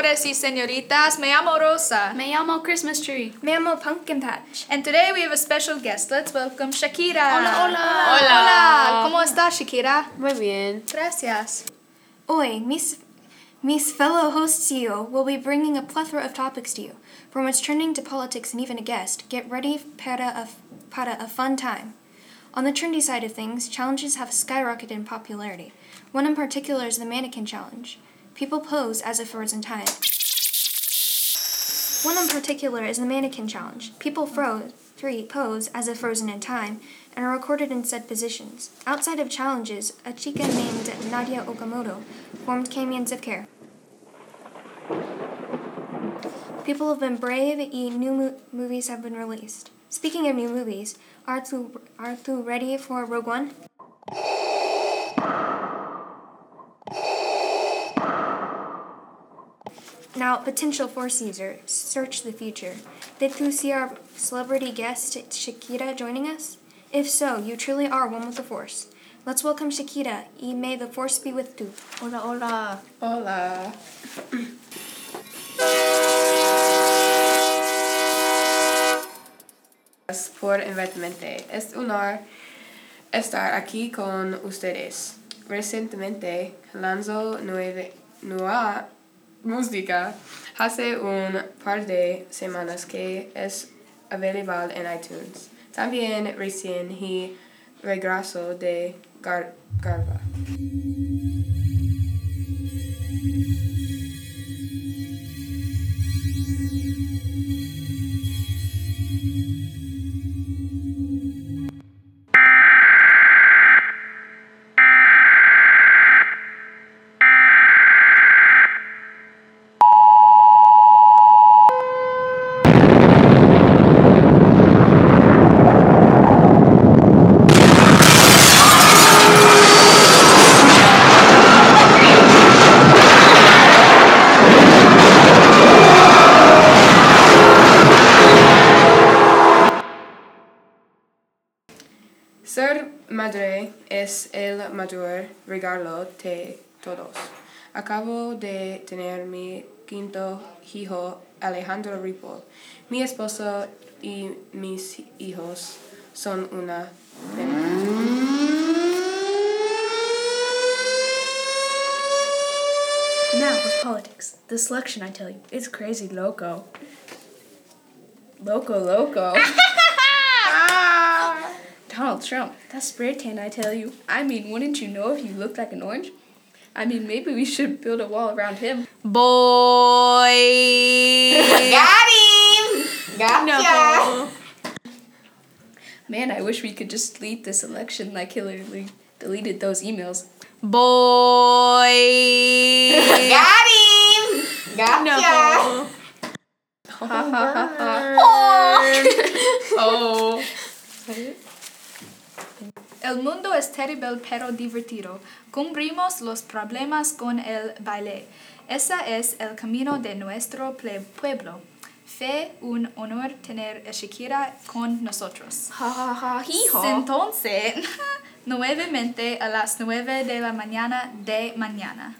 y señoritas. Me llamo Rosa. Me llamo Christmas Tree. Me llamo Pumpkin Patch. And today we have a special guest. Let's welcome Shakira. Hola, hola. Hola. Hola. ¿Cómo estás, Shakira? Muy bien. Gracias. Hoy, mis, mis fellow hosts you will be bringing a plethora of topics to you, from what's trending to politics and even a guest. Get ready para a, para a fun time. On the trendy side of things, challenges have skyrocketed in popularity. One in particular is the mannequin challenge. People pose as if frozen in time. One in particular is the mannequin challenge. People froze, three pose as if frozen in time and are recorded in said positions. Outside of challenges, a chica named Nadya Okamoto formed Camions Care. People have been brave, e new mo- movies have been released. Speaking of new movies, are you, are you ready for Rogue One? Now, potential Force user, search the future. Did you see our celebrity guest Shakira joining us? If so, you truly are one with the Force. Let's welcome Shakira. Y may the Force be with you. Hola, hola. Hola. Gracias por invitarme. Es un honor estar aquí con ustedes. Recientemente lanzó nueve, nueva música hace un par de semanas que es available en iTunes. También recién y regreso de Gar Garba. Madre es el mayor regalo de todos. Acabo de tener mi quinto hijo, Alejandro Ripoll. Mi esposo y mis hijos son una. Now with politics. This election, I tell you, it's crazy loco. Loco, loco. Donald Trump, that spray tan, I tell you. I mean, wouldn't you know if you looked like an orange? I mean, maybe we should build a wall around him. Boy. Got him! Gotcha! Man, I wish we could just delete this election like Hillary deleted those emails. Boy. Got him! Gotcha! Ha ha ha ha. Oh. El mundo es terrible pero divertido. Cumplimos los problemas con el baile. Ese es el camino de nuestro pueblo. Fue un honor tener a Shakira con nosotros. Haw. Entonces, nuevamente a las nueve de la mañana de mañana.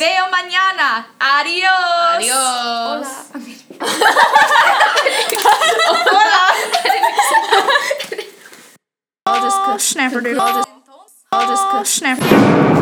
Veo mañana. Adiós. Adiós. I'll just cook. Snapper, dude. I'll just, I'll just cook. Snapper.